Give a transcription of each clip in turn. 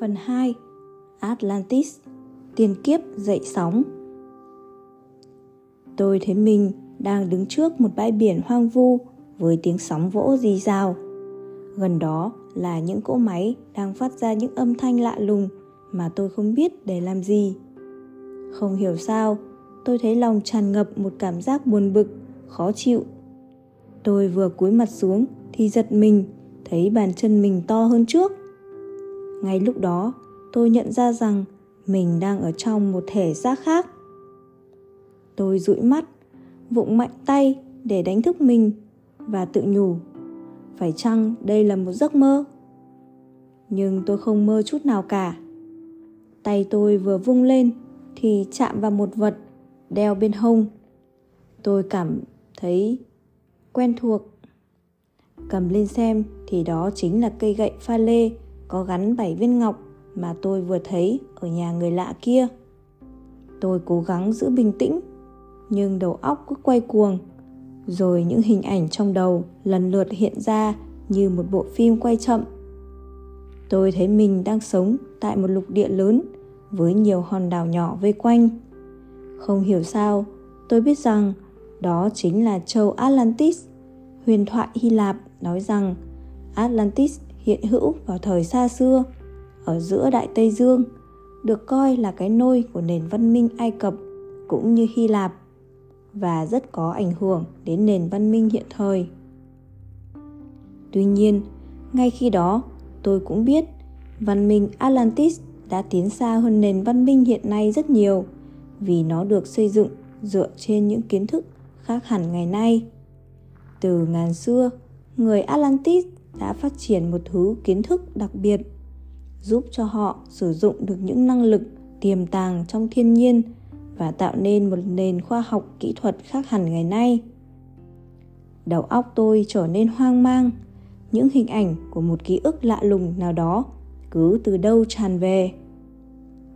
Phần 2 Atlantis Tiền kiếp dậy sóng Tôi thấy mình đang đứng trước một bãi biển hoang vu với tiếng sóng vỗ rì rào. Gần đó là những cỗ máy đang phát ra những âm thanh lạ lùng mà tôi không biết để làm gì. Không hiểu sao, tôi thấy lòng tràn ngập một cảm giác buồn bực, khó chịu. Tôi vừa cúi mặt xuống thì giật mình, thấy bàn chân mình to hơn trước. Ngay lúc đó, tôi nhận ra rằng mình đang ở trong một thể xác khác. Tôi dụi mắt, vụng mạnh tay để đánh thức mình và tự nhủ. Phải chăng đây là một giấc mơ? Nhưng tôi không mơ chút nào cả. Tay tôi vừa vung lên thì chạm vào một vật đeo bên hông. Tôi cảm thấy quen thuộc. Cầm lên xem thì đó chính là cây gậy pha lê có gắn 7 viên ngọc mà tôi vừa thấy ở nhà người lạ kia. Tôi cố gắng giữ bình tĩnh, nhưng đầu óc cứ quay cuồng. Rồi những hình ảnh trong đầu lần lượt hiện ra như một bộ phim quay chậm. Tôi thấy mình đang sống tại một lục địa lớn với nhiều hòn đảo nhỏ vây quanh. Không hiểu sao, tôi biết rằng đó chính là châu Atlantis. Huyền thoại Hy Lạp nói rằng Atlantis hiện hữu vào thời xa xưa ở giữa Đại Tây Dương, được coi là cái nôi của nền văn minh Ai Cập cũng như Hy Lạp và rất có ảnh hưởng đến nền văn minh hiện thời. Tuy nhiên, ngay khi đó, tôi cũng biết văn minh Atlantis đã tiến xa hơn nền văn minh hiện nay rất nhiều vì nó được xây dựng dựa trên những kiến thức khác hẳn ngày nay. Từ ngàn xưa, người Atlantis đã phát triển một thứ kiến thức đặc biệt, giúp cho họ sử dụng được những năng lực tiềm tàng trong thiên nhiên và tạo nên một nền khoa học kỹ thuật khác hẳn ngày nay. Đầu óc tôi trở nên hoang mang, những hình ảnh của một ký ức lạ lùng nào đó cứ từ đâu tràn về.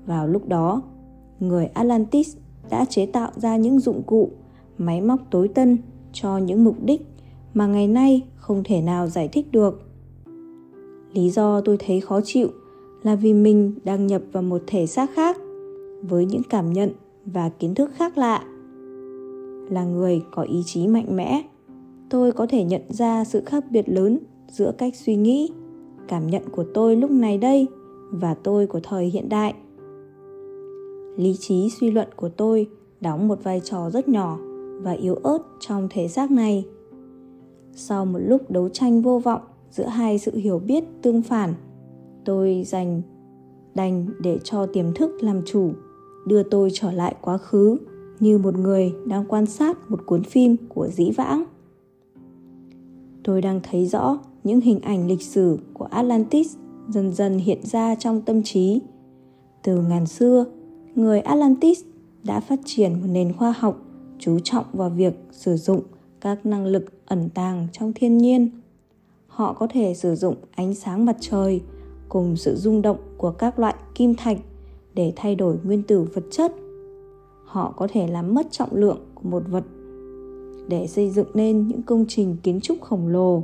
Vào lúc đó, người atlantis đã chế tạo ra những dụng cụ máy móc tối tân cho những mục đích mà ngày nay không thể nào giải thích được. Lý do tôi thấy khó chịu là vì mình đang nhập vào một thể xác khác với những cảm nhận và kiến thức khác lạ. Là người có ý chí mạnh mẽ, tôi có thể nhận ra sự khác biệt lớn giữa cách suy nghĩ, cảm nhận của tôi lúc này đây và tôi của thời hiện đại. Lý trí suy luận của tôi đóng một vai trò rất nhỏ và yếu ớt trong thể xác này sau một lúc đấu tranh vô vọng giữa hai sự hiểu biết tương phản, tôi dành đành để cho tiềm thức làm chủ, đưa tôi trở lại quá khứ như một người đang quan sát một cuốn phim của dĩ vãng. Tôi đang thấy rõ những hình ảnh lịch sử của atlantis dần dần hiện ra trong tâm trí. Từ ngàn xưa, người atlantis đã phát triển một nền khoa học chú trọng vào việc sử dụng các năng lực ẩn tàng trong thiên nhiên. Họ có thể sử dụng ánh sáng mặt trời cùng sự rung động của các loại kim thạch để thay đổi nguyên tử vật chất. Họ có thể làm mất trọng lượng của một vật để xây dựng nên những công trình kiến trúc khổng lồ,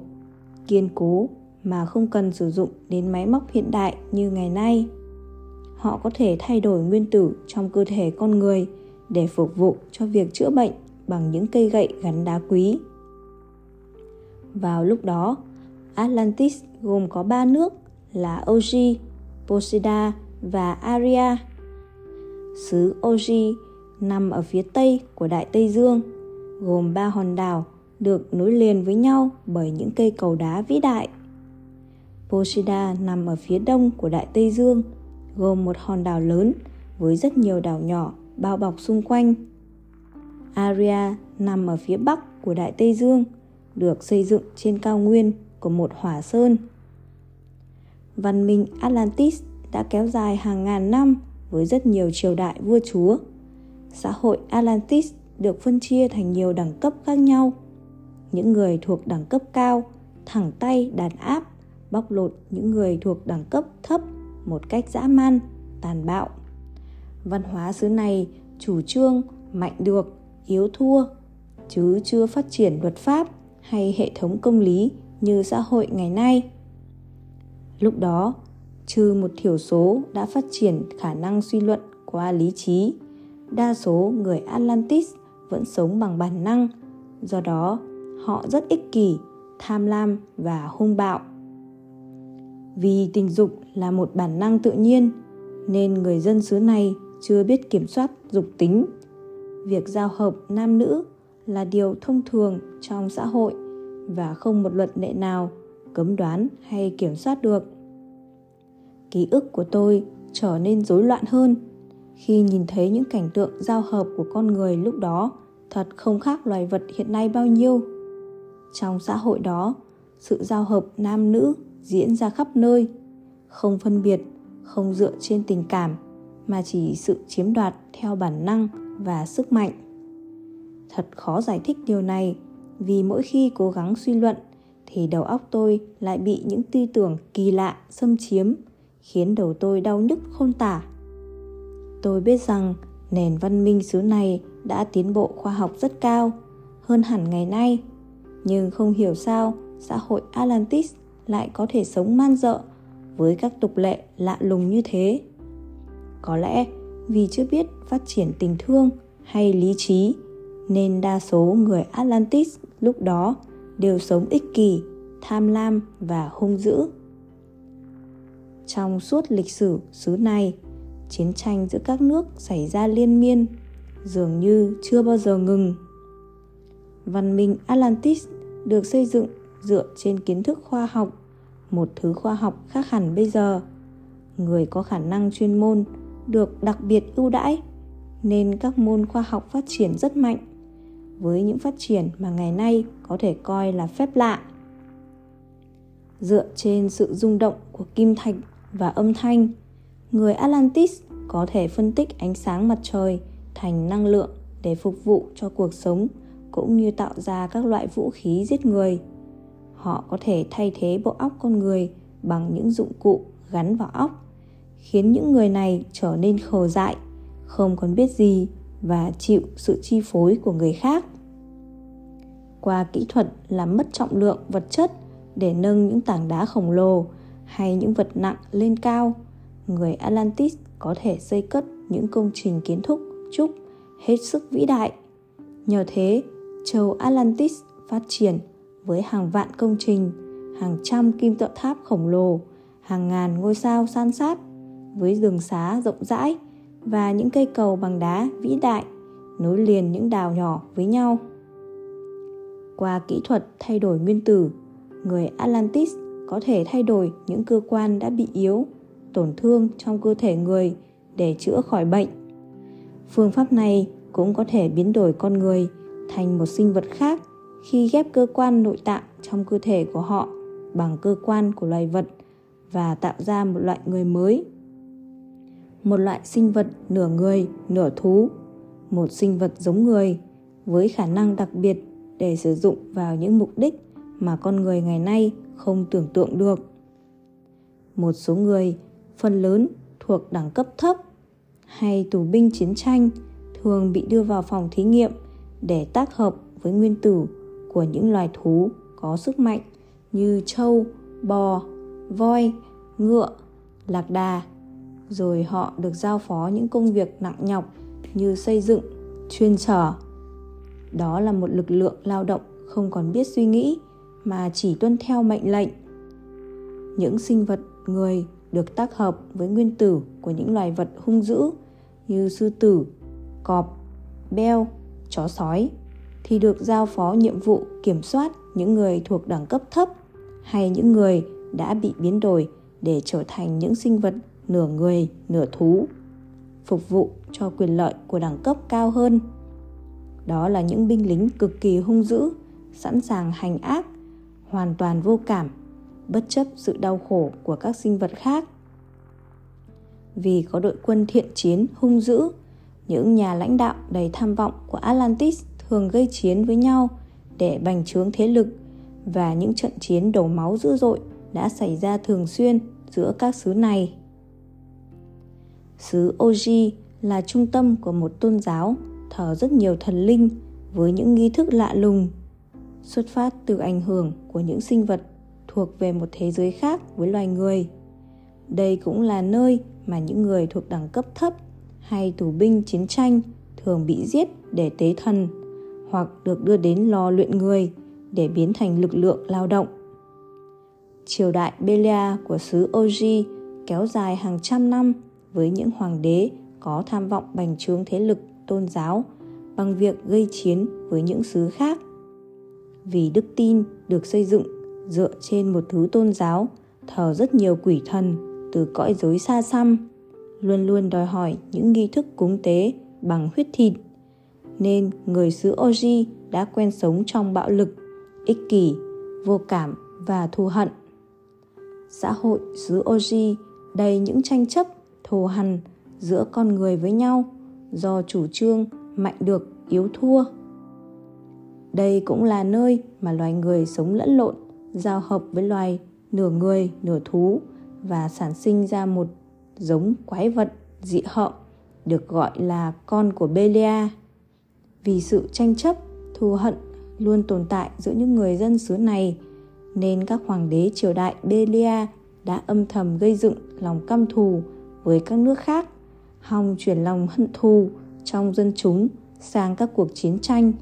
kiên cố mà không cần sử dụng đến máy móc hiện đại như ngày nay. Họ có thể thay đổi nguyên tử trong cơ thể con người để phục vụ cho việc chữa bệnh bằng những cây gậy gắn đá quý vào lúc đó atlantis gồm có ba nước là Oji, Poseida và Aria. Xứ Oji nằm ở phía tây của Đại Tây Dương, gồm ba hòn đảo được nối liền với nhau bởi những cây cầu đá vĩ đại. Poseida nằm ở phía đông của Đại Tây Dương, gồm một hòn đảo lớn với rất nhiều đảo nhỏ bao bọc xung quanh. Aria nằm ở phía bắc của Đại Tây Dương, được xây dựng trên cao nguyên của một hỏa sơn Văn minh Atlantis đã kéo dài hàng ngàn năm với rất nhiều triều đại vua chúa. Xã hội Atlantis được phân chia thành nhiều đẳng cấp khác nhau. Những người thuộc đẳng cấp cao thẳng tay đàn áp, bóc lột những người thuộc đẳng cấp thấp một cách dã man, tàn bạo. Văn hóa xứ này chủ trương mạnh được, yếu thua, chứ chưa phát triển luật pháp hay hệ thống công lý như xã hội ngày nay. Lúc đó, trừ một thiểu số đã phát triển khả năng suy luận qua lý trí đa số người atlantis vẫn sống bằng bản năng do đó họ rất ích kỷ tham lam và hung bạo vì tình dục là một bản năng tự nhiên nên người dân xứ này chưa biết kiểm soát dục tính việc giao hợp nam nữ là điều thông thường trong xã hội và không một luật lệ nào cấm đoán hay kiểm soát được. Ký ức của tôi trở nên rối loạn hơn khi nhìn thấy những cảnh tượng giao hợp của con người lúc đó thật không khác loài vật hiện nay bao nhiêu. Trong xã hội đó, sự giao hợp nam nữ diễn ra khắp nơi, không phân biệt, không dựa trên tình cảm mà chỉ sự chiếm đoạt theo bản năng và sức mạnh. Thật khó giải thích điều này, vì mỗi khi cố gắng suy luận, thì đầu óc tôi lại bị những tư tưởng kỳ lạ, xâm chiếm, khiến đầu tôi đau nhức không tả. Tôi biết rằng nền văn minh xứ này đã tiến bộ khoa học rất cao, hơn hẳn ngày nay. Nhưng không hiểu sao xã hội atlantis lại có thể sống man dợ với các tục lệ lạ lùng như thế. Có lẽ vì chưa biết phát triển tình thương hay lý trí, nên đa số người atlantis lúc đó đều sống ích kỷ, tham lam và hung dữ. Trong suốt lịch sử xứ này, chiến tranh giữa các nước xảy ra liên miên, dường như chưa bao giờ ngừng. Văn minh atlantis được xây dựng dựa trên kiến thức khoa học, một thứ khoa học khác hẳn bây giờ. Người có khả năng chuyên môn được đặc biệt ưu đãi, nên các môn khoa học phát triển rất mạnh. Với những phát triển mà ngày nay có thể coi là phép lạ, dựa trên sự rung động của kim thạch và âm thanh, người atlantis có thể phân tích ánh sáng mặt trời thành năng lượng để phục vụ cho cuộc sống cũng như tạo ra các loại vũ khí giết người. Họ có thể thay thế bộ óc con người bằng những dụng cụ gắn vào óc khiến những người này trở nên khờ dại, không còn biết gì và chịu sự chi phối của người khác. Qua kỹ thuật làm mất trọng lượng vật chất để nâng những tảng đá khổng lồ hay những vật nặng lên cao, người atlantis có thể xây cất những công trình kiến trúc trúc hết sức vĩ đại. Nhờ thế, châu atlantis phát triển với hàng vạn công trình, hàng trăm kim tự tháp khổng lồ, hàng ngàn ngôi sao san sát với đường xá rộng rãi và những cây cầu bằng đá vĩ đại nối liền những đào nhỏ với nhau. Qua kỹ thuật thay đổi nguyên tử, người atlantis có thể thay đổi những cơ quan đã bị yếu, tổn thương trong cơ thể người để chữa khỏi bệnh. Phương pháp này cũng có thể biến đổi con người thành một sinh vật khác khi ghép cơ quan nội tạng trong cơ thể của họ bằng cơ quan của loài vật và tạo ra một loại người mới một loại sinh vật nửa người nửa thú một sinh vật giống người với khả năng đặc biệt để sử dụng vào những mục đích mà con người ngày nay không tưởng tượng được một số người phần lớn thuộc đẳng cấp thấp hay tù binh chiến tranh thường bị đưa vào phòng thí nghiệm để tác hợp với nguyên tử của những loài thú có sức mạnh như trâu, bò, voi, ngựa, lạc đà. Rồi họ được giao phó những công việc nặng nhọc như xây dựng, chuyên trở. Đó là một lực lượng lao động không còn biết suy nghĩ mà chỉ tuân theo mệnh lệnh. Những sinh vật người được tác hợp với nguyên tử của những loài vật hung dữ như sư tử, cọp, beo, chó sói thì được giao phó nhiệm vụ kiểm soát những người thuộc đẳng cấp thấp hay những người đã bị biến đổi để trở thành những sinh vật nửa người, nửa thú, phục vụ cho quyền lợi của đẳng cấp cao hơn đó là những binh lính cực kỳ hung dữ, sẵn sàng hành ác, hoàn toàn vô cảm, bất chấp sự đau khổ của các sinh vật khác vì có đội quân thiện chiến, hung dữ, những nhà lãnh đạo đầy tham vọng của atlantis thường gây chiến với nhau để bành trướng thế lực và những trận chiến đổ máu dữ dội đã xảy ra thường xuyên giữa các xứ này. Xứ Oji là trung tâm của một tôn giáo thờ rất nhiều thần linh với những nghi thức lạ lùng, xuất phát từ ảnh hưởng của những sinh vật thuộc về một thế giới khác với loài người. đây cũng là nơi mà những người thuộc đẳng cấp thấp hay tù binh chiến tranh thường bị giết để tế thần hoặc được đưa đến lò luyện người để biến thành lực lượng lao động. Triều đại Belia của xứ Oji kéo dài hàng trăm năm với những hoàng đế có tham vọng bành trướng thế lực tôn giáo bằng việc gây chiến với những xứ khác. Vì đức tin được xây dựng dựa trên một thứ tôn giáo thờ rất nhiều quỷ thần từ cõi giới xa xăm, luôn luôn đòi hỏi những nghi thức cúng tế bằng huyết thịt. Nên người xứ Oji đã quen sống trong bạo lực, ích kỷ, vô cảm và thù hận. Xã hội xứ Oji đầy những tranh chấp, thù hằn giữa con người với nhau do chủ trương mạnh được yếu thua. Đây cũng là nơi mà loài người sống lẫn lộn, giao hợp với loài nửa người, nửa thú và sản sinh ra một giống quái vật dị hợm được gọi là con của Belia. Vì sự tranh chấp, thù hận luôn tồn tại giữa những người dân xứ này nên các hoàng đế triều đại Belia đã âm thầm gây dựng lòng căm thù với các nước khác, hòng chuyển lòng hận thù trong dân chúng sang các cuộc chiến tranh,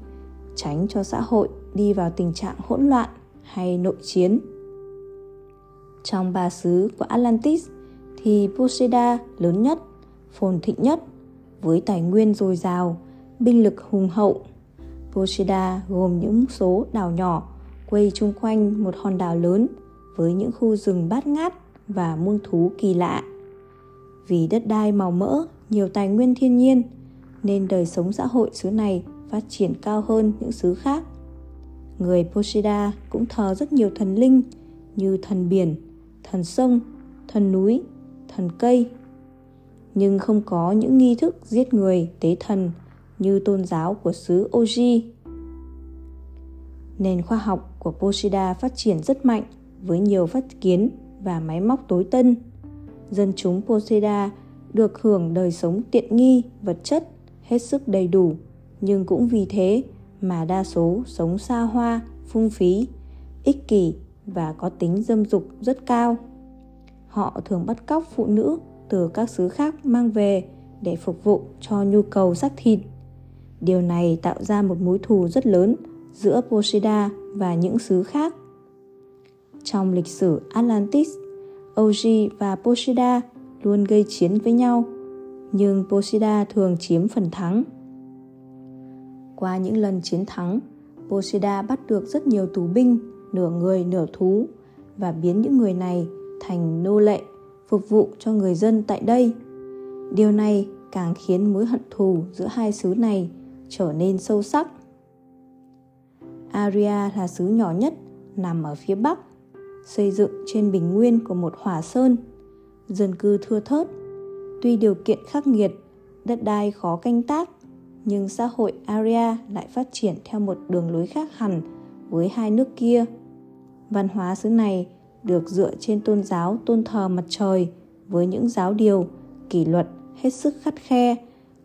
tránh cho xã hội đi vào tình trạng hỗn loạn hay nội chiến. Trong ba xứ của Atlantis thì Poseida lớn nhất, phồn thịnh nhất với tài nguyên dồi dào, binh lực hùng hậu. Poseida gồm những số đảo nhỏ quay chung quanh một hòn đảo lớn với những khu rừng bát ngát và muôn thú kỳ lạ. Vì đất đai màu mỡ, nhiều tài nguyên thiên nhiên nên đời sống xã hội xứ này phát triển cao hơn những xứ khác. Người Poseida cũng thờ rất nhiều thần linh như thần biển, thần sông, thần núi, thần cây. Nhưng không có những nghi thức giết người tế thần như tôn giáo của xứ Oji. Nền khoa học của Poseida phát triển rất mạnh với nhiều phát kiến và máy móc tối tân. Dân chúng Poseida được hưởng đời sống tiện nghi, vật chất hết sức đầy đủ, nhưng cũng vì thế mà đa số sống xa hoa, phung phí, ích kỷ và có tính dâm dục rất cao. Họ thường bắt cóc phụ nữ từ các xứ khác mang về để phục vụ cho nhu cầu xác thịt. Điều này tạo ra một mối thù rất lớn giữa Poseida và những xứ khác. Trong lịch sử Atlantis, Oji và Poshida luôn gây chiến với nhau, nhưng Poshida thường chiếm phần thắng. Qua những lần chiến thắng, Poshida bắt được rất nhiều tù binh, nửa người nửa thú và biến những người này thành nô lệ phục vụ cho người dân tại đây. Điều này càng khiến mối hận thù giữa hai xứ này trở nên sâu sắc. Aria là xứ nhỏ nhất nằm ở phía bắc, xây dựng trên bình nguyên của một hỏa sơn, dân cư thưa thớt. Tuy điều kiện khắc nghiệt, đất đai khó canh tác, nhưng xã hội Aria lại phát triển theo một đường lối khác hẳn với hai nước kia. Văn hóa xứ này được dựa trên tôn giáo tôn thờ mặt trời với những giáo điều, kỷ luật hết sức khắt khe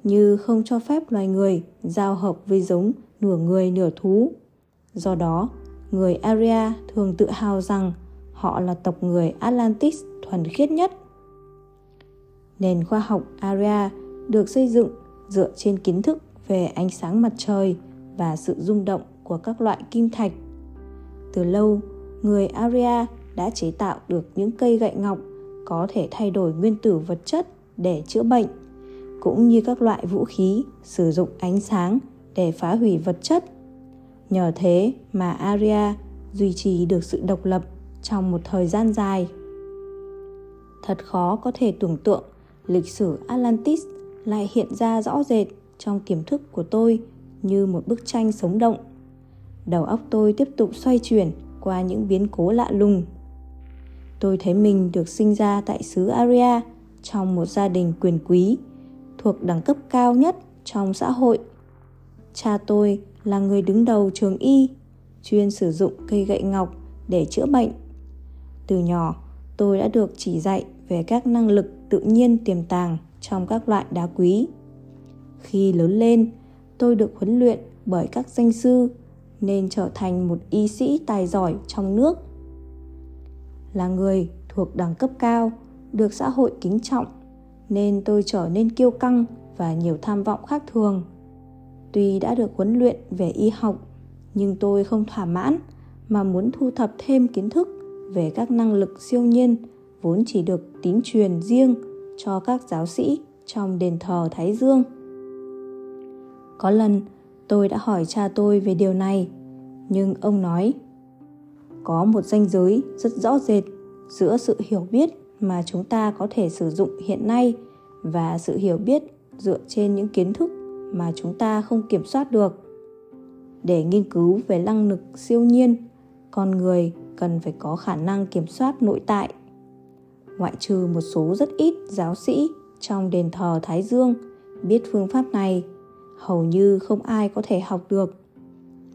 như không cho phép loài người giao hợp với giống nửa người nửa thú. Do đó, người Aria thường tự hào rằng họ là tộc người Atlantis thuần khiết nhất. Nền khoa học Aria được xây dựng dựa trên kiến thức về ánh sáng mặt trời và sự rung động của các loại kim thạch. Từ lâu, người Aria đã chế tạo được những cây gậy ngọc có thể thay đổi nguyên tử vật chất để chữa bệnh, cũng như các loại vũ khí sử dụng ánh sáng để phá hủy vật chất. Nhờ thế mà Aria duy trì được sự độc lập trong một thời gian dài. Thật khó có thể tưởng tượng lịch sử Atlantis lại hiện ra rõ rệt trong tiềm thức của tôi như một bức tranh sống động. Đầu óc tôi tiếp tục xoay chuyển qua những biến cố lạ lùng tôi thấy mình được sinh ra tại xứ Aria trong một gia đình quyền quý thuộc đẳng cấp cao nhất trong xã hội. Cha tôi là người đứng đầu trường y, chuyên sử dụng cây gậy ngọc để chữa bệnh. Từ nhỏ, tôi đã được chỉ dạy về các năng lực tự nhiên tiềm tàng trong các loại đá quý. Khi lớn lên, tôi được huấn luyện bởi các danh sư nên trở thành một y sĩ tài giỏi trong nước là người thuộc đẳng cấp cao được xã hội kính trọng nên tôi trở nên kiêu căng và nhiều tham vọng khác thường tuy đã được huấn luyện về y học nhưng tôi không thỏa mãn mà muốn thu thập thêm kiến thức về các năng lực siêu nhiên vốn chỉ được tín truyền riêng cho các giáo sĩ trong đền thờ Thái Dương. Có lần tôi đã hỏi cha tôi về điều này, nhưng ông nói có một ranh giới rất rõ rệt giữa sự hiểu biết mà chúng ta có thể sử dụng hiện nay và sự hiểu biết dựa trên những kiến thức mà chúng ta không kiểm soát được. Để nghiên cứu về năng lực siêu nhiên, con người cần phải có khả năng kiểm soát nội tại. Ngoại trừ một số rất ít giáo sĩ trong đền thờ Thái Dương biết phương pháp này, hầu như không ai có thể học được.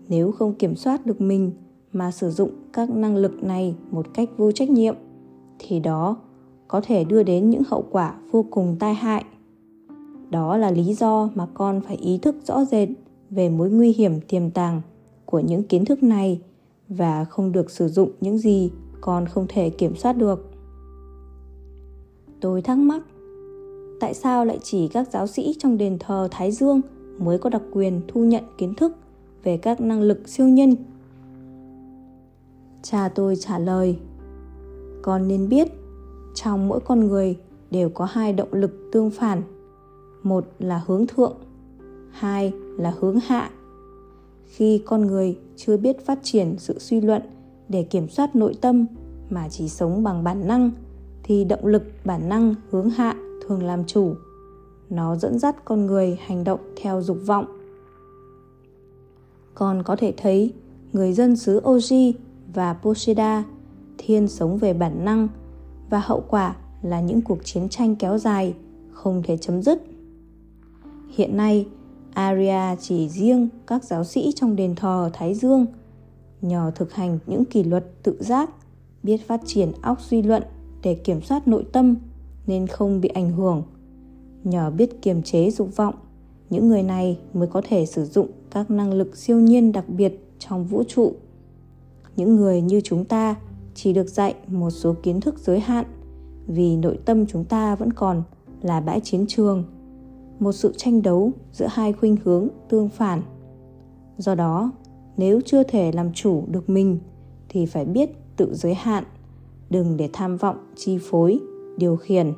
Nếu không kiểm soát được mình mà sử dụng các năng lực này một cách vô trách nhiệm thì đó có thể đưa đến những hậu quả vô cùng tai hại. Đó là lý do mà con phải ý thức rõ rệt về mối nguy hiểm tiềm tàng của những kiến thức này và không được sử dụng những gì con không thể kiểm soát được. Tôi thắc mắc, tại sao lại chỉ các giáo sĩ trong đền thờ Thái Dương mới có đặc quyền thu nhận kiến thức về các năng lực siêu nhân? Cha tôi trả lời, con nên biết, trong mỗi con người đều có hai động lực tương phản. Một là hướng thượng, hai là hướng hạ. Khi con người chưa biết phát triển sự suy luận để kiểm soát nội tâm mà chỉ sống bằng bản năng, thì động lực, bản năng, hướng hạ thường làm chủ. Nó dẫn dắt con người hành động theo dục vọng. Còn có thể thấy, người dân xứ Oji và Poseida thiên sống về bản năng và hậu quả là những cuộc chiến tranh kéo dài không thể chấm dứt. Hiện nay Arya chỉ riêng các giáo sĩ trong đền thờ Thái Dương, nhờ thực hành những kỷ luật tự giác, biết phát triển óc suy luận để kiểm soát nội tâm nên không bị ảnh hưởng. Nhờ biết kiềm chế dục vọng, những người này mới có thể sử dụng các năng lực siêu nhiên đặc biệt trong vũ trụ. Những người như chúng ta chỉ được dạy một số kiến thức giới hạn vì nội tâm chúng ta vẫn còn là bãi chiến trường một sự tranh đấu giữa hai khuynh hướng tương phản. Do đó, nếu chưa thể làm chủ được mình, thì phải biết tự giới hạn, đừng để tham vọng, chi phối, điều khiển.